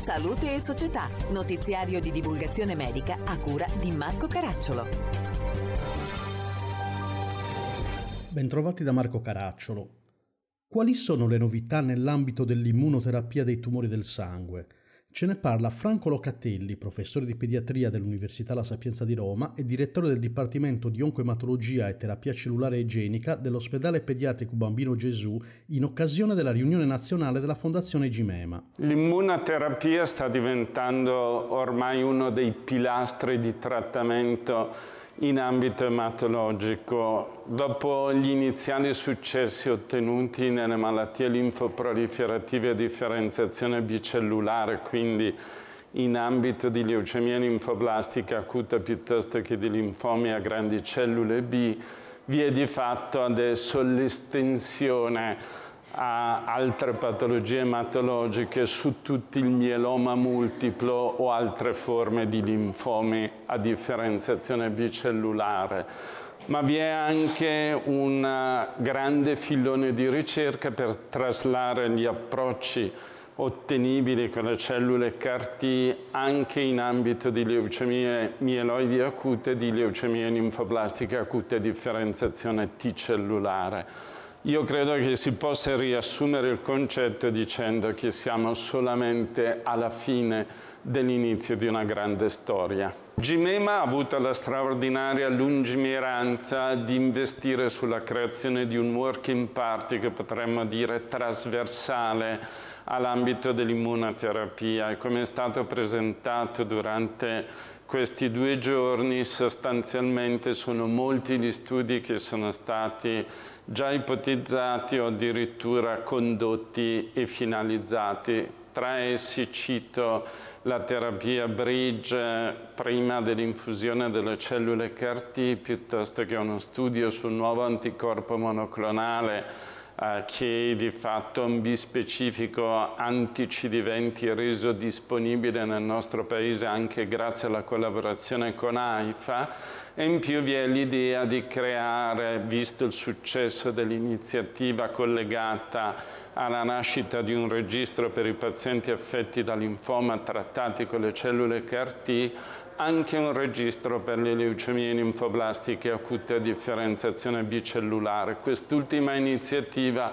Salute e Società, notiziario di divulgazione medica a cura di Marco Caracciolo. Bentrovati da Marco Caracciolo. Quali sono le novità nell'ambito dell'immunoterapia dei tumori del sangue? Ce ne parla Franco Locatelli, professore di pediatria dell'Università La Sapienza di Roma e direttore del Dipartimento di Oncoematologia e Terapia Cellulare Igienica dell'Ospedale Pediatrico Bambino Gesù in occasione della riunione nazionale della Fondazione Gimema. L'immunoterapia sta diventando ormai uno dei pilastri di trattamento in ambito ematologico. Dopo gli iniziali successi ottenuti nelle malattie linfoproliferative a differenziazione bicellulare, quindi in ambito di leucemia linfoblastica acuta piuttosto che di linfomi a grandi cellule B, vi è di fatto adesso l'estensione a altre patologie ematologiche su tutto il mieloma multiplo o altre forme di linfomi a differenziazione bicellulare. Ma vi è anche un grande filone di ricerca per traslare gli approcci ottenibili con le cellule CAR-T anche in ambito di leucemie mieloidi acute e di leucemie linfoblastiche acute a differenziazione T-cellulare. Io credo che si possa riassumere il concetto dicendo che siamo solamente alla fine dell'inizio di una grande storia. Gimema ha avuto la straordinaria lungimiranza di investire sulla creazione di un working party che potremmo dire trasversale all'ambito dell'immunoterapia e come è stato presentato durante questi due giorni sostanzialmente sono molti gli studi che sono stati già ipotizzati o addirittura condotti e finalizzati. Tra essi cito la terapia bridge prima dell'infusione delle cellule CAR-T piuttosto che uno studio sul nuovo anticorpo monoclonale che di fatto un bispecifico anti-CD20 reso disponibile nel nostro paese anche grazie alla collaborazione con AIFA e in più vi è l'idea di creare, visto il successo dell'iniziativa collegata alla nascita di un registro per i pazienti affetti da linfoma trattati con le cellule CAR-T, anche un registro per le leucemie linfoblastiche acute a differenziazione bicellulare. Quest'ultima iniziativa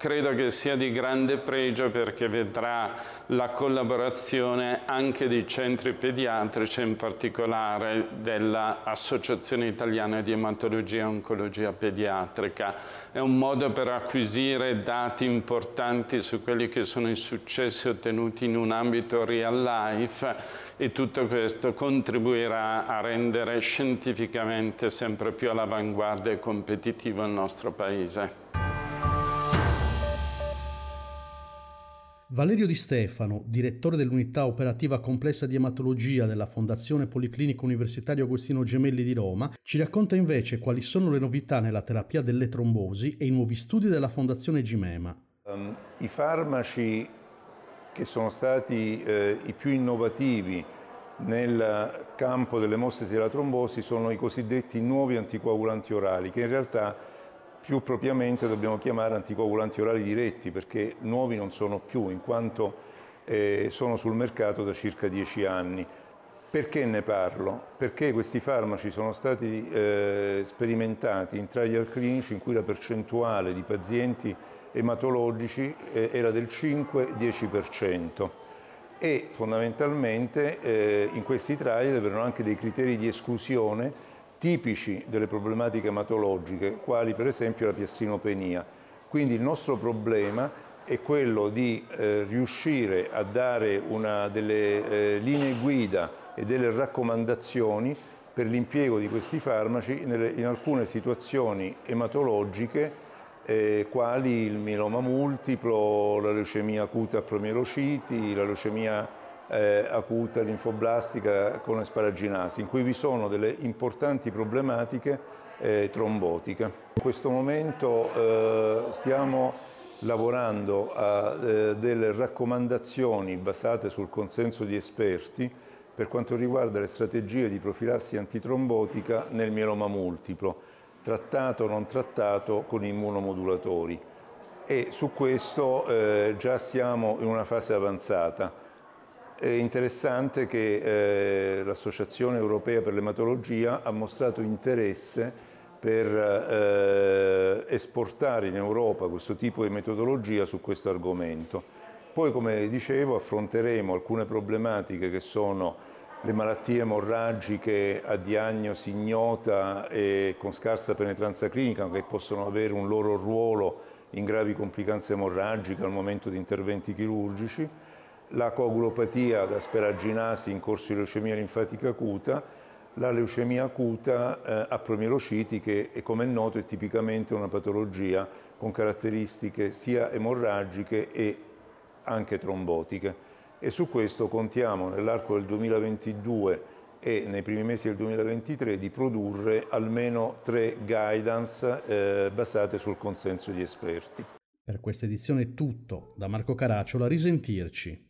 credo che sia di grande pregio perché vedrà la collaborazione anche dei centri pediatrici, in particolare dell'Associazione Italiana di Ematologia e Oncologia Pediatrica. È un modo per acquisire dati importanti su quelli che sono i successi ottenuti in un ambito real life e tutto questo contribuirà a rendere scientificamente sempre più all'avanguardia e competitivo il nostro Paese. Valerio Di Stefano, direttore dell'unità operativa complessa di ematologia della Fondazione Policlinico Universitario Agostino Gemelli di Roma, ci racconta invece quali sono le novità nella terapia delle trombosi e i nuovi studi della Fondazione Gimema. Um, I farmaci che sono stati eh, i più innovativi nel campo dell'emostasi della trombosi sono i cosiddetti nuovi anticoagulanti orali, che in realtà più propriamente dobbiamo chiamare anticoagulanti orali diretti perché nuovi non sono più in quanto eh, sono sul mercato da circa dieci anni. Perché ne parlo? Perché questi farmaci sono stati eh, sperimentati in trial clinici in cui la percentuale di pazienti ematologici eh, era del 5-10% e fondamentalmente eh, in questi trial avevano anche dei criteri di esclusione tipici delle problematiche ematologiche, quali per esempio la piastrinopenia. Quindi il nostro problema è quello di eh, riuscire a dare una, delle eh, linee guida e delle raccomandazioni per l'impiego di questi farmaci nelle, in alcune situazioni ematologiche eh, quali il mieloma multiplo, la leucemia acuta a promielociti, la leucemia eh, acuta linfoblastica con esparaginasi, in cui vi sono delle importanti problematiche eh, trombotiche. In questo momento eh, stiamo lavorando a eh, delle raccomandazioni basate sul consenso di esperti per quanto riguarda le strategie di profilassi antitrombotica nel mieloma multiplo, trattato o non trattato con immunomodulatori. E su questo eh, già siamo in una fase avanzata È interessante che eh, l'Associazione Europea per l'Ematologia ha mostrato interesse per eh, esportare in Europa questo tipo di metodologia su questo argomento. Poi, come dicevo, affronteremo alcune problematiche che sono le malattie emorragiche a diagnosi ignota e con scarsa penetranza clinica, che possono avere un loro ruolo in gravi complicanze emorragiche al momento di interventi chirurgici, la coagulopatia da speraginasi in corso di leucemia linfatica acuta, la leucemia acuta eh, a promielociti che è, come è noto è tipicamente una patologia con caratteristiche sia emorragiche e anche trombotiche. E su questo contiamo nell'arco del 2022 e nei primi mesi del 2023 di produrre almeno tre guidance eh, basate sul consenso di esperti. Per questa edizione è tutto. Da Marco Caracciolo a risentirci.